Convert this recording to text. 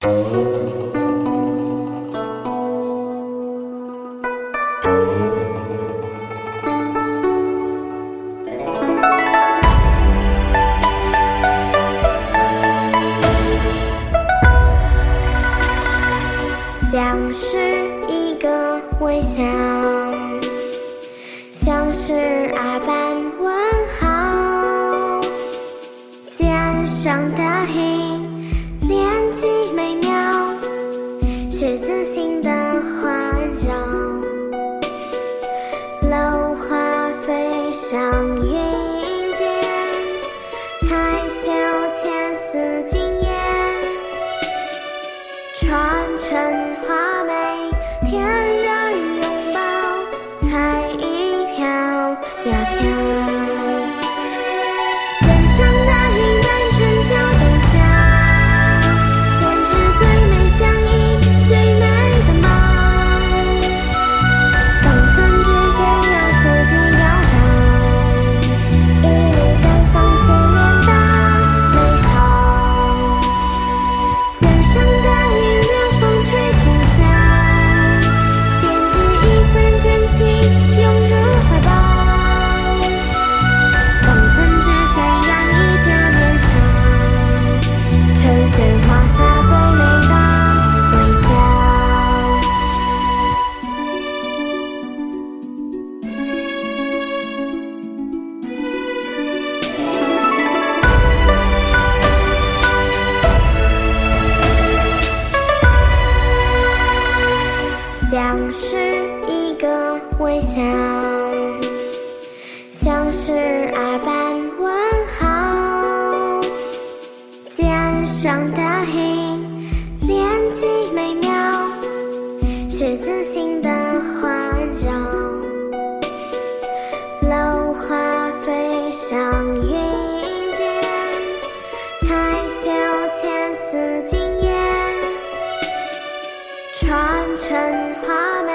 像是一个微笑，像是耳畔问好，肩上的。夏天微笑像是二般问好，肩上的印，连起美妙，是自信的环绕。楼花飞上云间，彩袖牵丝惊艳，传承华美。